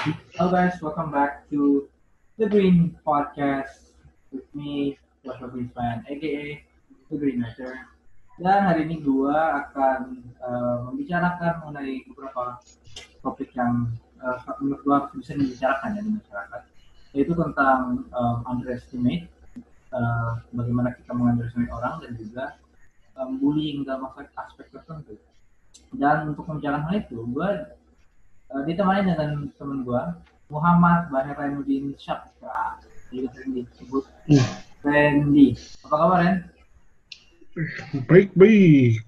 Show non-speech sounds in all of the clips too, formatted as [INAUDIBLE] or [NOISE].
Hello guys, welcome back to the Green Podcast with me, Joshua Greenspan, aka The Green Matter. Dan hari ini gua akan uh, membicarakan mengenai beberapa topik yang uh, menurut gua bisa dibicarakan ya di masyarakat, yaitu tentang um, underestimate, uh, bagaimana kita mengunderestimate orang dan juga um, bullying dalam aspek, aspek tertentu. Dan untuk membicarakan hal itu, gua uh, ditemani dengan temen gua Muhammad Bahir Rainuddin Syakra juga sering disebut Hmm. Randy apa kabar Ren? Baik, baik.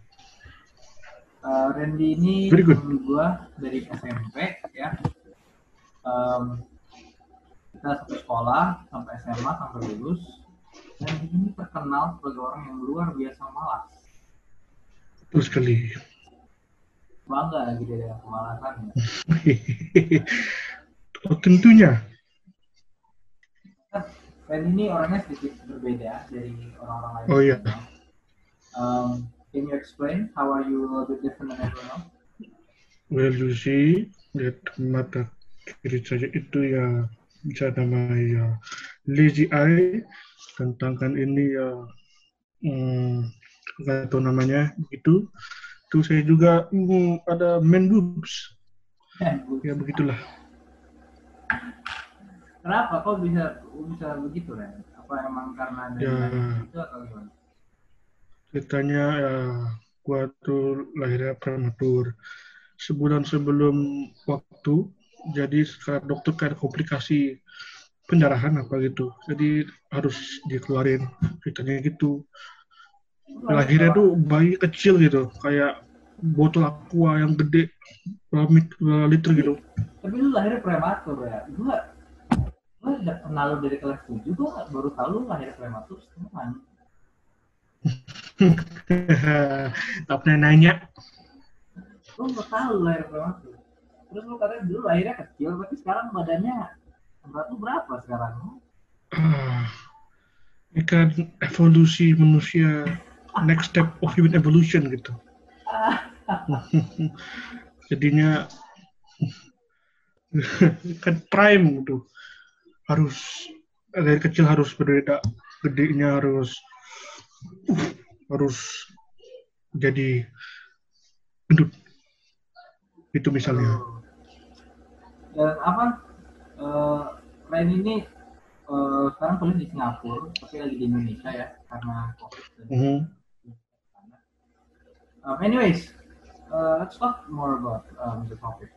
Uh, Randy ini temen gua dari SMP ya um, kita satu sekolah sampai SMA sampai lulus dan ini terkenal sebagai orang yang luar biasa malas Betul sekali. Bangga lagi dia dengan kemalasannya [LAUGHS] oh, tentunya. Randy ini orangnya sedikit berbeda dari orang-orang lain Oh, iya. Um, can you explain how are you a little bit different than everyone else? Well, you see, lihat mata kiri saya itu ya bisa nama ya lazy eye dan tangan ini ya hmm, tahu namanya itu itu saya juga hmm, ada man boobs ya begitulah Kenapa kok bisa bisa begitu Ren? Apa emang karena dari Ya. itu atau gimana? ceritanya ya gua tuh lahirnya prematur sebulan sebelum waktu jadi sekarang dokter kayak komplikasi pendarahan apa gitu jadi harus dikeluarin ceritanya gitu lahirnya tuh bayi kecil gitu kayak botol aqua yang gede berapa berapa liter gitu Tapi lu lahirnya prematur ya. Gua gua udah kenal lu dari kelas 7, gua baru tahu lu lahir prematur setengah. [LAUGHS] tak pernah nanya Lu nggak tahu lu lahir prematur. Terus lu katanya dulu lahirnya kecil, tapi sekarang badannya berat lu berapa sekarang? Ah, ini kan evolusi manusia next step of human evolution gitu [LAUGHS] jadinya [LAUGHS] kan prime gitu harus dari kecil harus berbeda gedenya harus uh, harus jadi gendut itu misalnya Dan apa? eh Ren ini eh, sekarang kuliah di Singapura, tapi lagi di Indonesia ya karena COVID. dan- Mhm. Um, anyways, uh, let's talk more about um, the topic.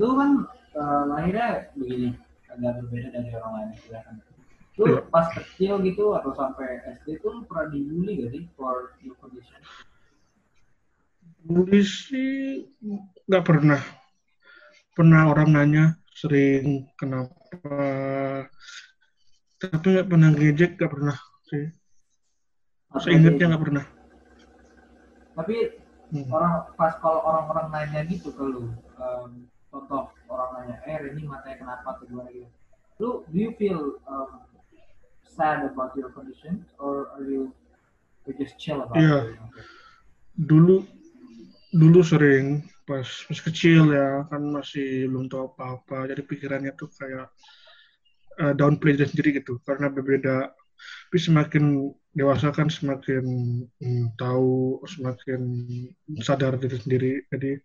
Lu kan uh, lahirnya begini, agak berbeda dari orang lain kelihatan. Lu Iya. pas kecil gitu atau sampai SD tuh pernah dibully gak sih for your condition? Bully sih nggak pernah. Pernah orang nanya sering kenapa, tapi nggak pernah ngejek nggak pernah sih. Atau Saya ingatnya di- nggak pernah. Tapi Hmm. orang pas kalau orang-orang nanya gitu ke lu, um, contoh orang nanya, eh ini matanya kenapa atau gimana gitu. Lu do you feel um, sad about your condition or are you you just chill about Iya. it? Dulu dulu sering pas masih kecil ya kan masih belum tahu apa-apa jadi pikirannya tuh kayak uh, downplay diri sendiri gitu karena berbeda tapi semakin dewasa kan semakin hmm, tahu semakin sadar diri sendiri jadi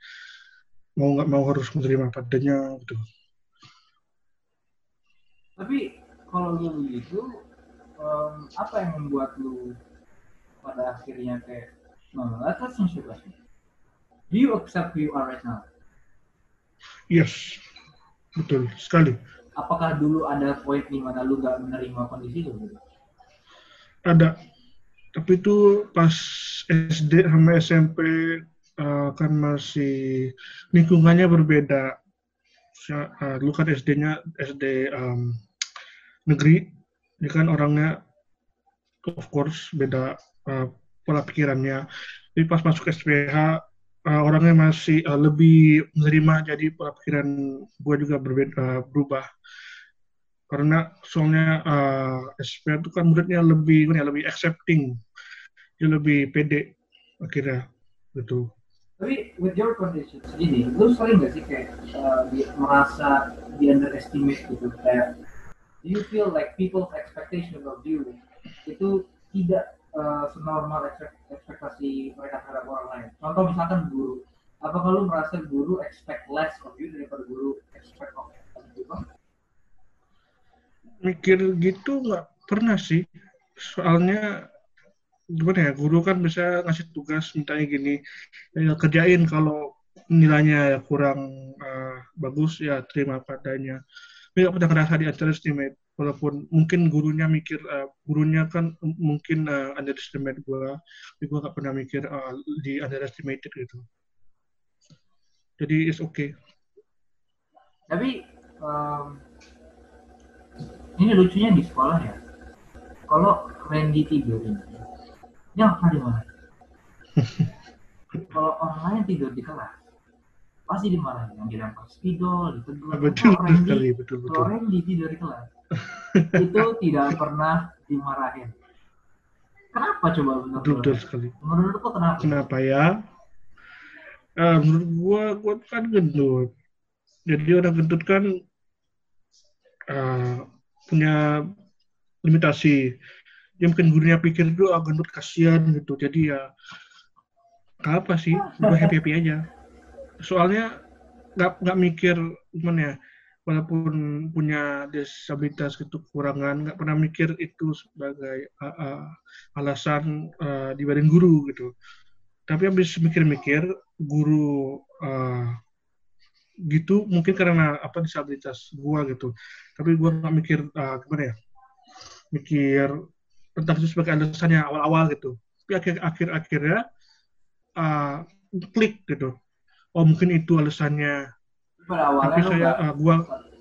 mau nggak mau harus menerima padanya gitu Tapi kalau lu begitu, um, apa yang membuat lu pada akhirnya kayak, no, no. Do you accept who you are right now? yes betul sekali Apakah dulu ada poin di mana lu gak menerima kondisi lu? Gitu? Ada. Tapi itu pas SD sama SMP uh, kan masih lingkungannya berbeda. Sa- uh, dulu kan SD-nya SD um, negeri. Ini kan orangnya of course beda uh, pola pikirannya. Tapi pas masuk SPH uh, orangnya masih uh, lebih menerima. Jadi pola pikiran gue juga berbeda uh, berubah karena soalnya uh, SPH itu kan muridnya lebih ya, lebih accepting. Dia lebih pede akhirnya gitu. Tapi with your condition sendiri, lu sering gak sih kayak uh, merasa di underestimate gitu? Kayak do you feel like people's expectation of you itu tidak uh, senormal ekspek- ekspektasi mereka terhadap orang lain? Contoh misalkan guru. Apakah lu merasa guru expect less of you daripada guru expect of people mikir gitu nggak pernah sih. Soalnya gimana ya guru kan bisa ngasih tugas mintanya gini ya, kerjain kalau nilainya kurang uh, bagus ya terima padanya. Tapi nggak pernah ngerasa di underestimate walaupun mungkin gurunya mikir uh, gurunya kan mungkin uh, underestimate gue tapi gue nggak pernah mikir uh, di underestimated gitu. Jadi it's okay. Tapi um, ini lucunya di sekolah ya. Kalau Randy tidur ini ini akan di mana? [LAUGHS] Kalau orang lain tidur di kelas pasti dimarahin. Yang dilempar spidol ditegur betul kalau Randy, sekali betul betul kalau Randy tidur di kelas. [LAUGHS] Itu tidak pernah dimarahin. Kenapa coba menurut betul, betul sekali. Menurut lo kenapa? Kenapa ya? Eh, menurut gua gua kan gendut. Jadi orang gendut kan eh, punya limitasi. Ya mungkin gurunya pikir itu ah, gendut kasihan gitu. Jadi ya nggak apa sih gue [LAUGHS] happy happy aja. Soalnya nggak nggak mikir gimana ya walaupun punya disabilitas gitu kekurangan nggak pernah mikir itu sebagai uh, uh, alasan uh, dibanding guru gitu. Tapi habis mikir-mikir guru uh, gitu mungkin karena apa disabilitas gua gitu. Tapi gua nggak mikir uh, gimana ya mikir tentang itu sebagai alasannya awal-awal gitu. Tapi akhir akhir akhirnya uh, klik gitu. Oh mungkin itu alasannya. Pada awalnya tapi saya nggak uh, gua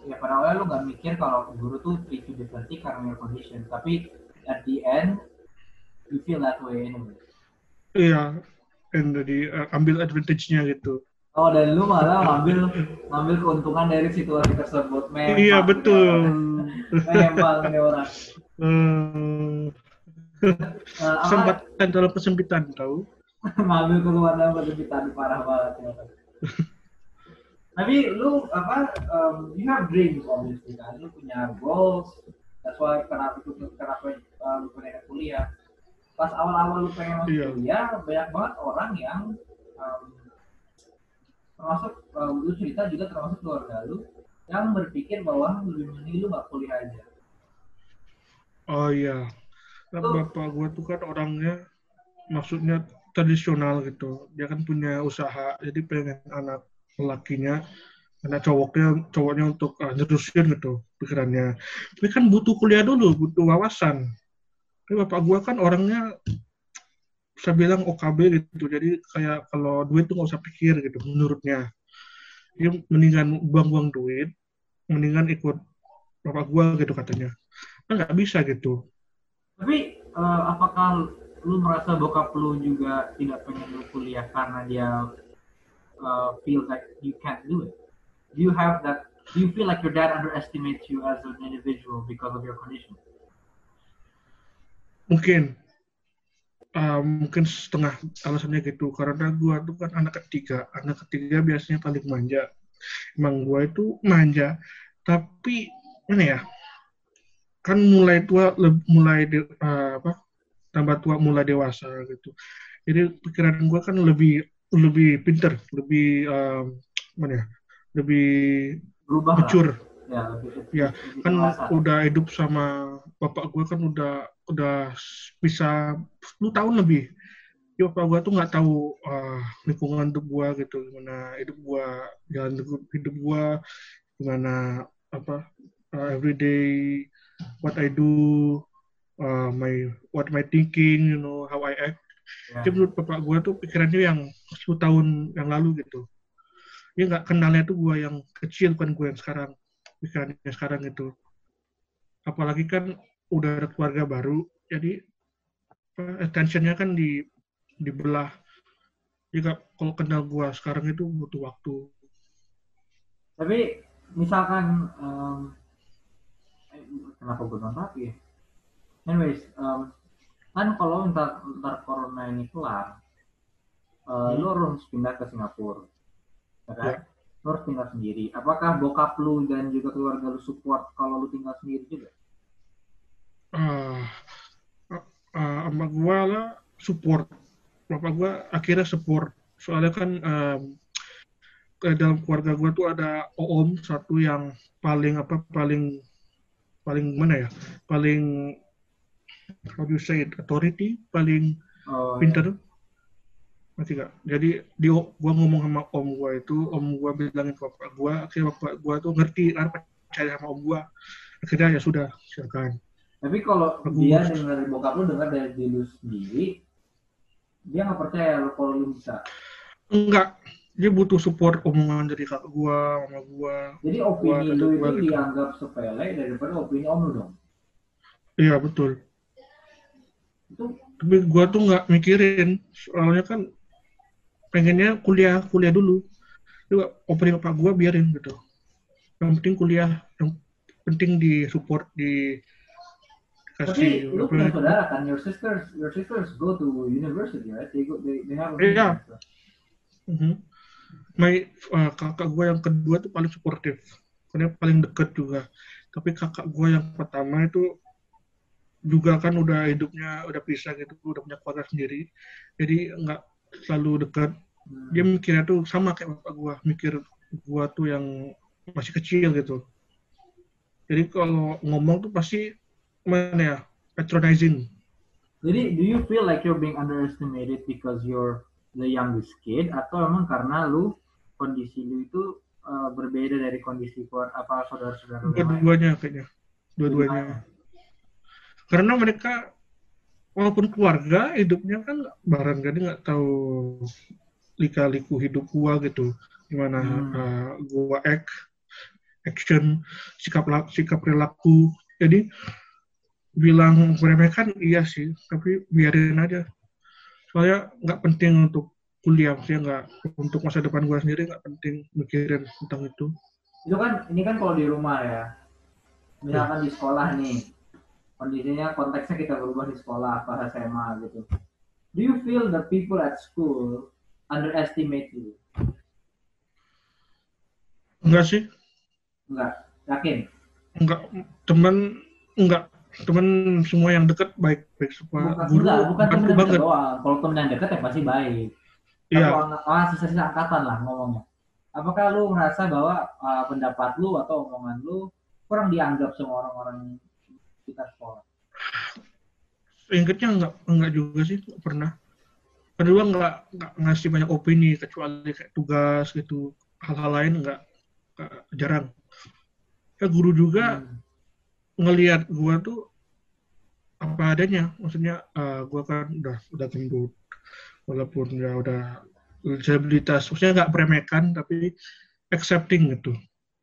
ya pada awalnya lo nggak mikir kalau guru tuh treat you differently karena your condition. Tapi at the end you feel that way anyway. Iya and jadi uh, ambil advantage-nya gitu oh dan lu malah ngambil ngambil keuntungan dari situasi tersebut memang iya betul. memang ini orang. Eh, Nah, kesempatan dalam kesempitan tahu? [LAUGHS] Ngambil keluar dalam kesempitan parah banget ya. Tapi lu apa um, you have dreams obviously kan? Lu punya goals that's why kenapa itu kenapa uh, lu pengen kuliah? Pas awal-awal lu pengen masuk Iya. kuliah banyak banget orang yang um, termasuk um, lu cerita juga termasuk keluarga lu yang berpikir bahwa lebih mending lu nggak kuliah aja Oh iya. Kan bapak gue tuh kan orangnya maksudnya tradisional gitu. Dia kan punya usaha, jadi pengen anak lakinya, anak cowoknya, cowoknya untuk uh, nerusin gitu pikirannya. Tapi kan butuh kuliah dulu, butuh wawasan. Tapi bapak gue kan orangnya saya bilang OKB gitu. Jadi kayak kalau duit tuh nggak usah pikir gitu menurutnya. Dia mendingan buang-buang duit, mendingan ikut bapak gue gitu katanya. Kan nggak bisa gitu. Tapi eh, apakah lu merasa bokap lu juga tidak pengen lu kuliah karena dia uh, feel like you can't do it? Do you have that? Do you feel like your dad underestimates you as an individual because of your condition? mungkin uh, mungkin setengah alasannya gitu. Karena gua tuh kan anak ketiga. Anak ketiga biasanya paling manja. Emang gua itu manja. Tapi mana ya? Kan mulai tua mulai de- uh, apa tambah tua mulai dewasa gitu. Jadi pikiran gua kan lebih lebih pinter lebih um, mana ya? Lebih Berubah mature Ya, lebih, Ya, lebih kan dewasa. udah hidup sama bapak gue kan udah udah bisa 10 tahun lebih. Ya bapak gue tuh nggak tahu uh, lingkungan hidup gue gitu, gimana hidup gue, jalan hidup, hidup gue, gimana apa uh, everyday what I do, uh, my what my thinking, you know how I act. Ya. Jadi menurut bapak gue tuh pikirannya yang 10 tahun yang lalu gitu. Dia nggak kenalnya tuh gue yang kecil bukan gue yang sekarang pikirannya sekarang itu. Apalagi kan udah ada keluarga baru, jadi attentionnya kan di dibelah. Jika kalau kenal gue sekarang itu butuh waktu. Tapi misalkan um, kenapa gue tapi ya? Anyways, um, kan kalau ntar, ntar corona ini kelar, uh, Hmm. lu harus pindah ke Singapura, ya kan? Ya. Lu harus tinggal sendiri. Apakah bokap lu dan juga keluarga lu support kalau lu tinggal sendiri juga? uh, sama gua lah support. Bapak gua akhirnya support. Soalnya kan ke dalam keluarga gua tuh ada om satu yang paling apa paling paling mana ya? Paling how do you say it? Authority? Paling Oh, pinter masih gak jadi di gua ngomong sama om gua itu om gua bilangin ke bapak gua akhirnya bapak gua tuh ngerti kan percaya sama om gua. Akhirnya ya sudah silakan. Tapi kalau Aku dia dengar bokap lu dengar dari diri lu sendiri, dia nggak percaya lu kalau lu bisa. enggak dia butuh support omongan dari kakak gua mama gua Jadi opini Wah, lu gua itu gitu. dianggap sepele daripada opini om lu dong. iya betul. Itu tapi gua tuh nggak mikirin. Soalnya kan pengennya kuliah kuliah dulu juga opening pak gua biarin gitu yang penting kuliah yang penting di support di tapi kasih lu apa punya saudara kan, your sisters, your sisters go to university, right? They go, they, they have a Iya. business. Mhm. My uh, kakak gue yang kedua tuh paling suportif, karena paling deket juga. Tapi kakak gue yang pertama itu juga kan udah hidupnya udah pisah gitu, udah punya keluarga sendiri, jadi nggak selalu dekat. Hmm. Dia mikirnya tuh sama kayak bapak gue, mikir gue tuh yang masih kecil gitu. Jadi kalau ngomong tuh pasti mana ya patronizing. Jadi, do you feel like you're being underestimated because you're the youngest kid atau emang karena lu kondisi lu itu uh, berbeda dari kondisi keluar apa saudara-saudara? Dua-duanya kayaknya, dua-duanya. karena mereka walaupun keluarga hidupnya kan bareng jadi nggak tahu lika-liku hidup gua gitu. Gimana Hmm. uh, gua act action sikap la- sikap perilaku. Jadi bilang meremehkan iya sih. Tapi biarin aja. Soalnya nggak penting untuk kuliah maksudnya nggak untuk masa depan gua sendiri nggak penting mikirin tentang itu. Itu kan, ini kan kalau di rumah ya. Misalkan di sekolah nih, kondisinya konteksnya kita berubah di sekolah, pas SMA gitu. Do you feel that people at school underestimate you? enggak sih Enggak, yakin? enggak teman enggak teman semua yang dekat baik baik semua Bukan, guru enggak, bukan temen yang dekat doang. Kalau temen yang dekat ya pasti baik. iya ang- ah, sisa-sisa angkatan lah ngomongnya. Apakah lu merasa bahwa ah, pendapat lu atau omongan lu kurang dianggap sama orang-orang kita sekolah? ingetnya enggak enggak juga sih enggak pernah. Kedua enggak enggak ngasih banyak opini kecuali kayak tugas gitu. Hal-hal lain enggak, enggak jarang. Ya guru juga Hmm. ngelihat gua tuh apa adanya. Maksudnya eh, gua kan udah udah gendut. Walaupun ya udah disabilitas. Maksudnya nggak meremehkan tapi accepting gitu.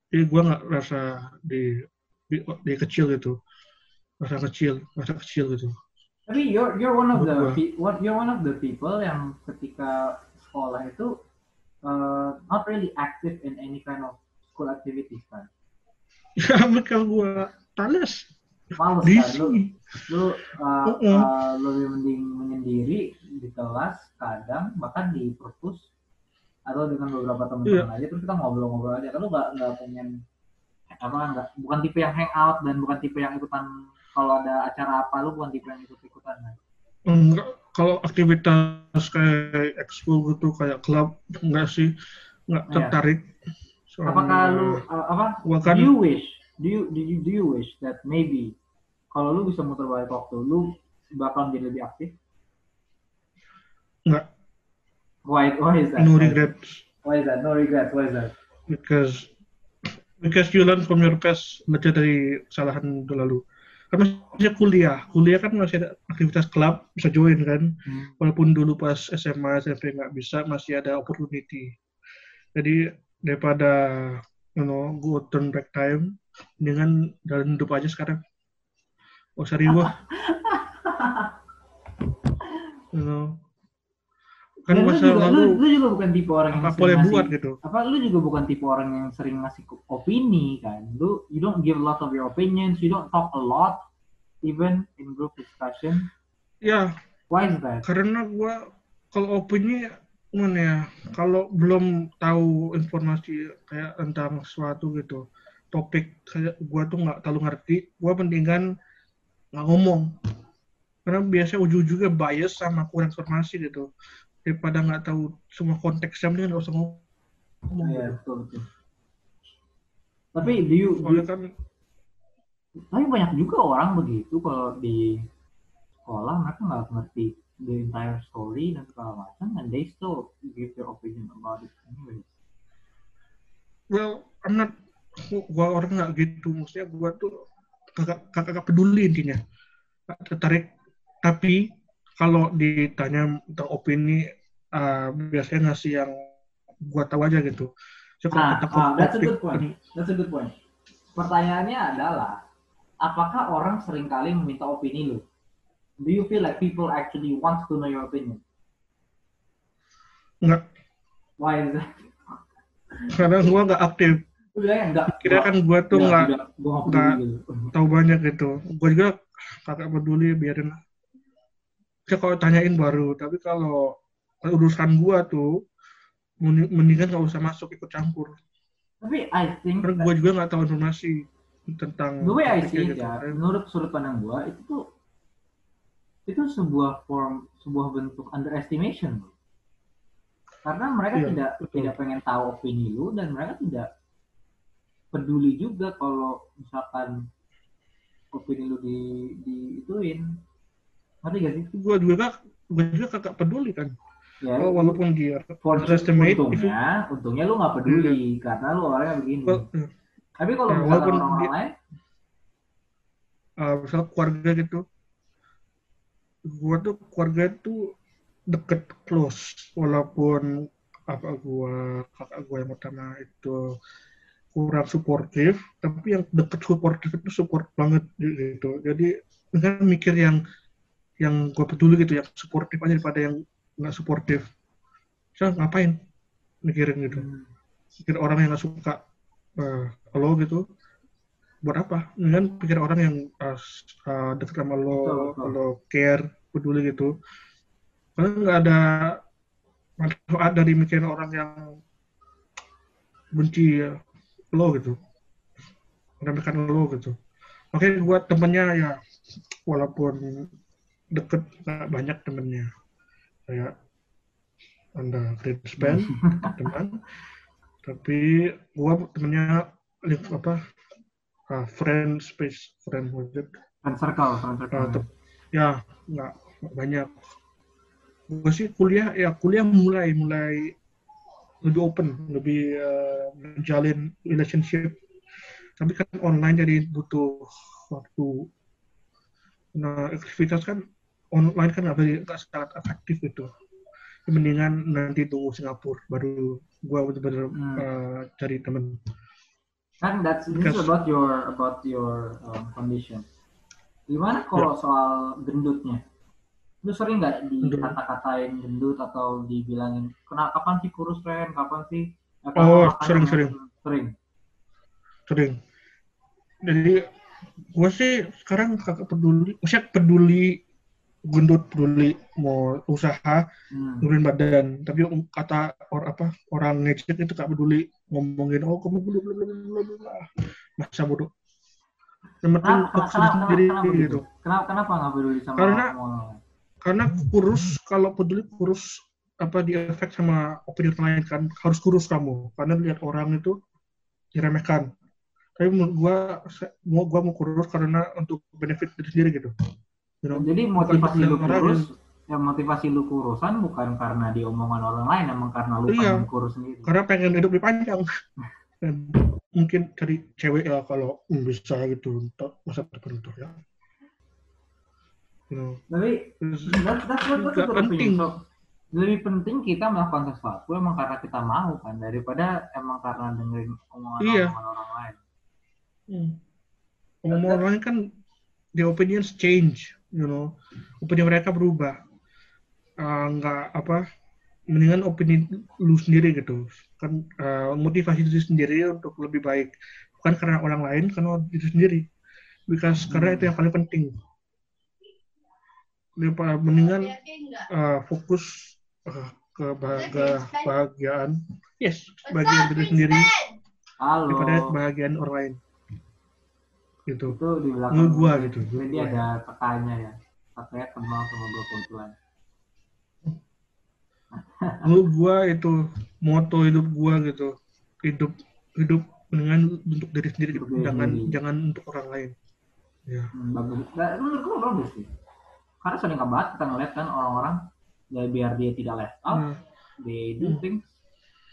Jadi gua nggak rasa di, di di kecil gitu rasa kecil rasa kecil gitu Tapi you're you're one of the Menurut what you're one of the people yang ketika sekolah itu uh, not really active in any kind of school activities kan. ya mereka gua talas Males di kan lu lu uh, Mm-mm. uh, lebih mending menyendiri di kelas kadang bahkan di perpus atau dengan beberapa teman-teman Iya. aja terus kita ngobrol-ngobrol aja kan lu nggak nggak pengen apa nggak bukan tipe yang hangout dan bukan tipe yang ikutan kalau ada acara apa lu bukan tipe yang ikut-ikutan kan? Enggak. Kalau aktivitas kayak ekskul gitu kayak klub enggak sih. Enggak Iya. tertarik. Soalnya apakah lu uh, apa? kan do you wish? Do you do you do you wish that maybe kalau lu bisa muter balik waktu lu bakal menjadi lebih aktif? Enggak. Why why is that? No regrets. Why is that? No regret why is that? Because because you learn from your past. Belajar dari kesalahan masa lalu kan masih kuliah. Kuliah kan masih ada aktivitas klub bisa join kan. Hmm. walaupun dulu pas SMA SMP nggak bisa masih ada opportunity. Jadi daripada you know go turn back time dengan jalan hidup aja sekarang. Oh riwah [LAUGHS] you know kan Dan lu juga, lu, lalu lu juga bukan tipe orang yang sering boleh ngasih- buat gitu? Apa lu juga bukan tipe orang yang sering ngasih opini kan? Lu you don't give a lot of your opinions you don't talk a lot even in group discussion. Ya. Why is that? Karena gua kalau opini gimana ya? Kalau belum tahu informasi kayak tentang sesuatu gitu topik kayak gua tuh nggak terlalu ngerti gua mendingan nggak ngomong. Karena biasanya ujung-ujungnya bias sama kurang informasi gitu daripada nggak tahu semua konteksnya mendingan nggak usah ngomong Iya, betul betul. Tapi do you, do soalnya you- kan tapi banyak juga orang begitu kalau di sekolah mereka nggak ngerti the entire story dan segala macam and they still give their opinion about it anyway. well I'm not gua orang nggak gitu maksudnya gua tuh kagak kagak peduli intinya tertarik tapi kalau ditanya tentang opini uh, biasanya ngasih yang gua tahu aja gitu so, Nah, ah, that's a good point. That's a good point. Pertanyaannya adalah, apakah orang sering kali meminta opini lu? Do you feel like people actually want to know your opinion? nggak Why is that? karena gua nggak aktif enggak. kira kan gua tuh nggak Gue nggak peduli nggak- gitu. tahu banyak gitu gua juga kagak peduli biarin ya kalau tanyain baru tapi kalau urusan gua tuh mending- mendingan nggak usah masuk ikut campur. Tapi I think karena gua juga nggak tahu informasi tentang the way I see it ya, menurut sudut pandang gua itu tuh itu sebuah form sebuah bentuk underestimation. Karena mereka Iya, tidak betul. tidak pengen tahu opini lu dan mereka tidak peduli juga kalau misalkan opini lu di di ituin ngerti gak sih? Gua juga gua juga kagak peduli kan. Ya oh, walaupun dia for underestimate if you- untungnya untungnya lu nggak peduli karena lu orangnya begini. Well, uh, tapi kalau ya, walaupun orang-orang dia- lain? Uh, misalnya keluarga gitu. Gua tuh keluarga tuh deket close. Walaupun apa gua kakak gua yang pertama itu kurang suportif tapi yang deket suportif itu support banget gitu. Jadi kan mikir yang yang gua peduli gitu yang suportif aja daripada yang nggak suportif so ngapain mikirin gitu? Hmm. pikir orang yang nggak suka eh lo gitu buat apa? Dengan pikir orang yang uh, uh, deket sama lo lo care peduli gitu. Karena nggak ada manfaat dari mikirin orang yang benci lo gitu. Meremehkan lo gitu. Makanya buat temennya ya walaupun deket nggak banyak temennya. Kayak anda great band [LAUGHS] teman. Tapi gua temennya link apa uh, friend space friend wujud friend circle friend circle. Uh, ya nggak nggak banyak. Gue sih kuliah ya kuliah mulai mulai lebih open lebih uh, menjalin relationship. Tapi kan online jadi butuh waktu. Nah aktivitas kan online kan nggak sangat efektif gitu mendingan nanti tunggu Singapura baru gua bener-bener Hmm. uh, cari temen. Kan that's this is Because- about your about your um, condition. Gimana kalau soal gendutnya? Lu sering nggak dikata-katain gendut atau dibilangin kenapa kapan sih kurus Ren? Kapan sih? Oh, kapan sering, makan?" sering. sering. Sering. Jadi gue sih sekarang kagak peduli maksudnya peduli gendut peduli mau usaha hmm. nurunin badan. Tapi um, kata or apa orang ngecek itu gak peduli ngomongin oh kamu belum belum belum belum masa bodoh. Yang penting kenapa fokus kenapa diri kenapa, sendiri kenapa, gitu. gitu? kenapa kenapa nggak peduli sama Karena- orang? karena kurus kalau peduli kurus apa di efek sama opini orang lain kan harus kurus kamu. Karena lihat orang itu diremehkan. Tapi menurut gua mau gua mau kurus karena untuk benefit diri sendiri gitu? Jadi motivasi lu kurus ya motivasi lu kurusan bukan karena diomongan orang lain emang karena lu Iya. pengen kurus sendiri karena pengen hidup lebih panjang [LAUGHS] dan mungkin cari cewek ya kalau bisa gitu untuk masa depan itu ya know, tapi That, that's what, that's penting. So, lebih penting kita melakukan sesuatu emang karena kita mau kan daripada emang karena dengerin omongan Iya. omongan orang lain. hmm, ngomong orang lain kan the opinions change you know opini mereka berubah. Ah, nggak apa mendingan opini lu sendiri gitu. Kan ah, motivasi diri sendiri untuk lebih baik. Bukan karena orang lain karena diri sendiri. Because karena itu yang paling penting. Daripada mendingan uh, fokus uh, kebahagiaan. Yes bagian diri sendiri Halo. daripada kebahagiaan orang lain gitu Itu di belakang. Gua gitu. Jadi ada petanya ya. Katanya kenal sama dua kebetulan. [LAUGHS] menurut gua itu moto hidup gua gitu hidup hidup dengan untuk diri sendiri Untuk diri jangan jangan untuk orang lain ya Hmm, bagus. Nah, menurut gue bagus sih. Karena sering banget kita ngeliat kan orang-orang ya biar dia tidak left out, Nah, they do Hmm. things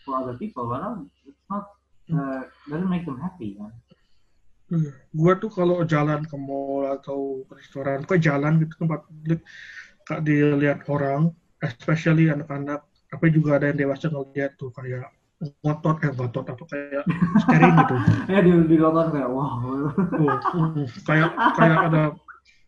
for other people. Karena it's not uh, doesn't make them happy kan. Gua tuh kalau jalan ke mall atau restoran kok jalan gitu tempat publik kak dilihat orang especially anak-anak apa juga ada yang dewasa ngeliat tuh kayak ngotot eh ngotot apa kayak [LAUGHS] staring gitu Ya di di kayak wow. Oh, mm, kayak kayak ada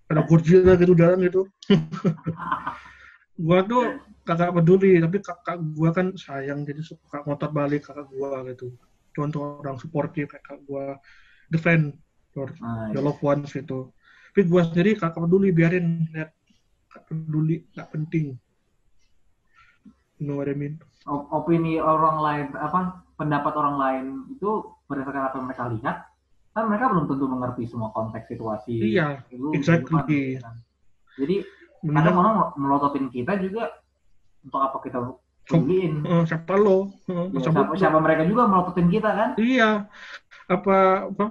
ada Godzilla gitu jalan gitu. [LAUGHS] gua tuh kakak peduli, tapi kakak gua kan sayang jadi suka ngotot balik kakak gua gitu. Contoh orang supportive kayak kakak gua defend your, Nah, your loved ones gitu. Tapi gua sendiri kakak peduli biarin lihat kakak peduli nggak penting. You know what I mean? op- opini orang lain apa pendapat orang lain itu berdasarkan apa yang mereka lihat kan mereka belum tentu mengerti semua konteks situasi Iya, itu exactly. kehidupan, kan. jadi kadang Mendingan orang melototin kita juga untuk apa kita peduliin eh, siapa lo? Ya, siapa, siapa mereka juga melototin kita kan Iya, apa apa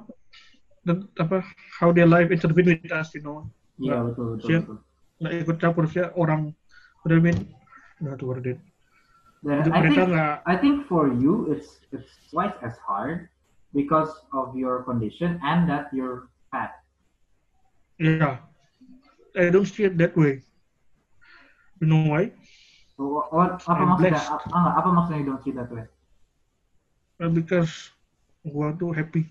dan apa how their life intervene with us, you know, iya Nggak, betul betul, siap. betul. nggak ikut campur sih orang, I mean, nah tuh word it. Dan I think nggak, I think for you it's it's twice as hard because of your condition and that you're fat ya, I don't see it that way. You know why? what, what- apa I'm maksudnya blessed. ah, enggak, apa maksudnya you don't see that way Uh, because gua tuh happy.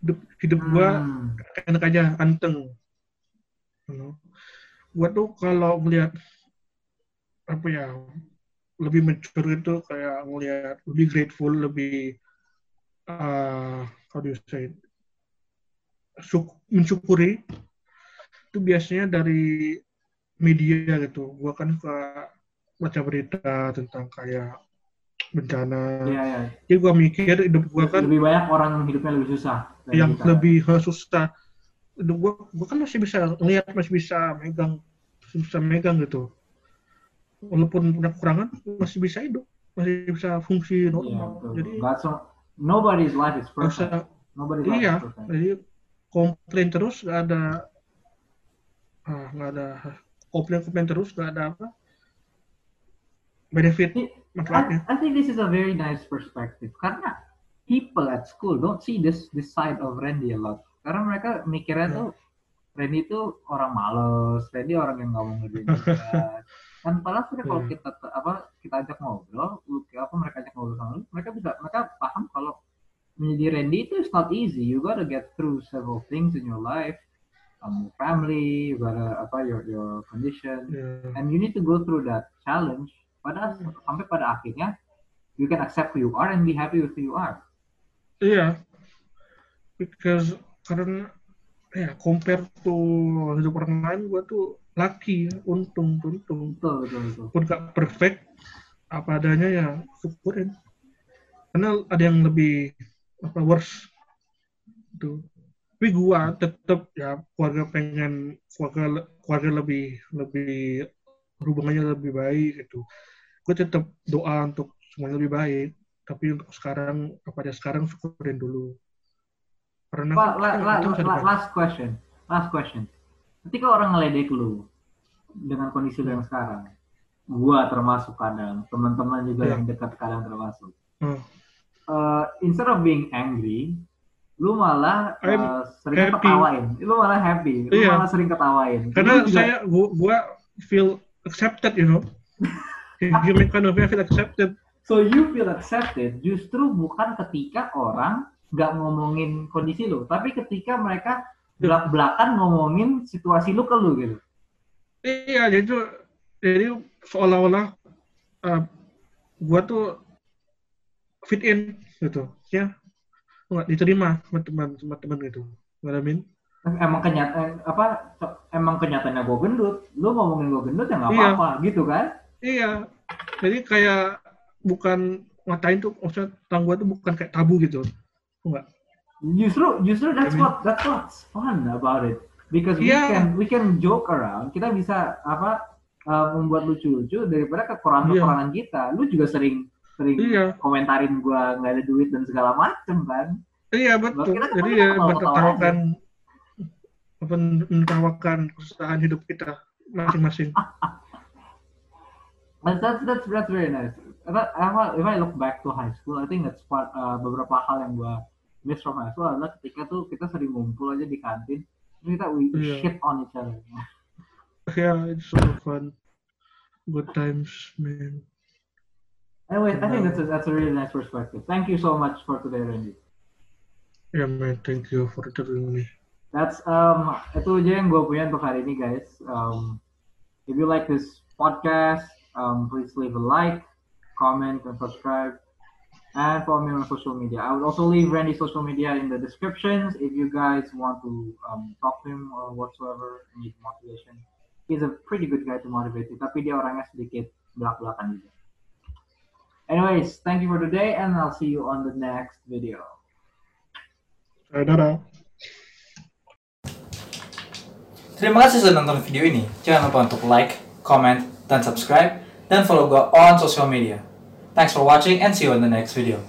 Hidup, hidup gua Hmm. enak aja, anteng. You know? Gua tuh kalau melihat apa ya lebih mature itu kayak ngelihat lebih grateful, lebih uh, how do you say it? Syuk- mensyukuri itu biasanya dari media gitu. Gua kan suka baca berita tentang kayak bencana. Iya, iya. Jadi gua mikir hidup gua kan lebih banyak orang yang hidupnya lebih susah yang kita. lebih susah. Hidup gua, gua kan masih bisa lihat, masih bisa megang, masih bisa megang gitu. Walaupun punya kekurangan, masih bisa hidup, masih bisa fungsi Iya, normal. betul. Jadi so- nobody's life is perfect. usah, Nobody's life iya. is perfect. Jadi komplain terus, nggak ada, ah, nggak ada komplain komplain terus, nggak ada apa benefit. I, I think this is a very nice perspective karena people at school don't see this this side of Randy a lot. Karena mereka mikirnya Ya. tuh Randy itu orang males, Randy orang yang nggak mau ngerjain kan [LAUGHS] padahal sebenarnya kalau Hmm. kita apa kita ajak ngobrol, apa mereka ajak ngobrol sama lu, mereka bisa mereka paham kalau menjadi Randy itu is not easy. You gotta get through several things in your life, um, family, you gotta apa your your condition, Ya. and you need to go through that challenge pada sampai pada akhirnya you can accept who you are and be happy with who you are Iya, because karena ya compare to hidup orang lain, gua tuh lucky, untung, untung. betul betul betul Pun gak perfect, apa adanya ya syukurin. Karena ada yang lebih apa worse, itu. Tapi gua tetap ya keluarga pengen keluarga keluarga lebih lebih hubungannya lebih baik gitu. Gue tetap doa untuk semuanya lebih baik. Tapi untuk sekarang apa ada sekarang syukurin dulu. Karena kan la- kita- la- la- last question last question ketika orang ngeledek lu dengan kondisi lu yang sekarang gua termasuk kadang teman-teman juga Iya. yang dekat kadang termasuk Hmm. Eh, instead of being angry lu malah I'm eh, sering happy. ketawain lu malah happy lu Iya. malah sering ketawain Karena juga- saya gua, gua feel accepted, you know. [LAUGHS] If you make fun of me, I feel accepted. So you feel accepted justru bukan ketika orang nggak ngomongin kondisi lu, tapi ketika mereka belak-belakan ngomongin situasi lu ke lu gitu. Iya, jadi tuh, jadi seolah-olah uh, gua tuh fit in gitu, ya nggak diterima sama teman sama teman gitu, nggak I mean? Emang kenyataan apa? Emang kenyataannya gue gendut, lu ngomongin gue gendut ya nggak Iya. apa-apa gitu kan? Iya, jadi kayak bukan ngatain tuh maksudnya tentang gue tuh bukan kayak tabu gitu enggak Justru justru that's I mean- what that's what's fun about it because we Yeah. can we can joke around. Kita bisa apa uh, membuat lucu-lucu daripada kekurangan-kekurangan kita. Lu juga sering sering Iya. komentarin gua nggak ada duit dan segala macem kan. iya betul Kita kan jadi ya ketawa-ketawa menertawakan kesusahan hidup kita masing-masing [LAUGHS] That's that's that's, very nice. If I, if I- if I look back to high school, I think that's part uh, beberapa hal yang gua miss from high school adalah ketika tuh kita sering ngumpul aja di kantin, terus kita we Iya. shit on each other. [LAUGHS] yeah it's so fun good times man Anyway, I think that's a, that's a really nice perspective. Thank you so much for today, Randy. yeah man thank you for interviewing me That's um itu aja yang gue punya untuk hari ini guys. Um, if you like this podcast, um, please leave a like, comment, and subscribe. And follow me on social media. I would also leave Randy's social media in the descriptions if you guys want to um, talk to him or whatsoever, need motivation. He's a pretty good guy to motivate you, tapi dia orangnya sedikit belak-belakan juga. Anyways, thank you for today, and I'll see you on the next video. dadah Terima kasih sudah nonton video ini. Jangan lupa untuk like, comment, dan subscribe, dan follow gue on social media. Thanks for watching and see you in the next video.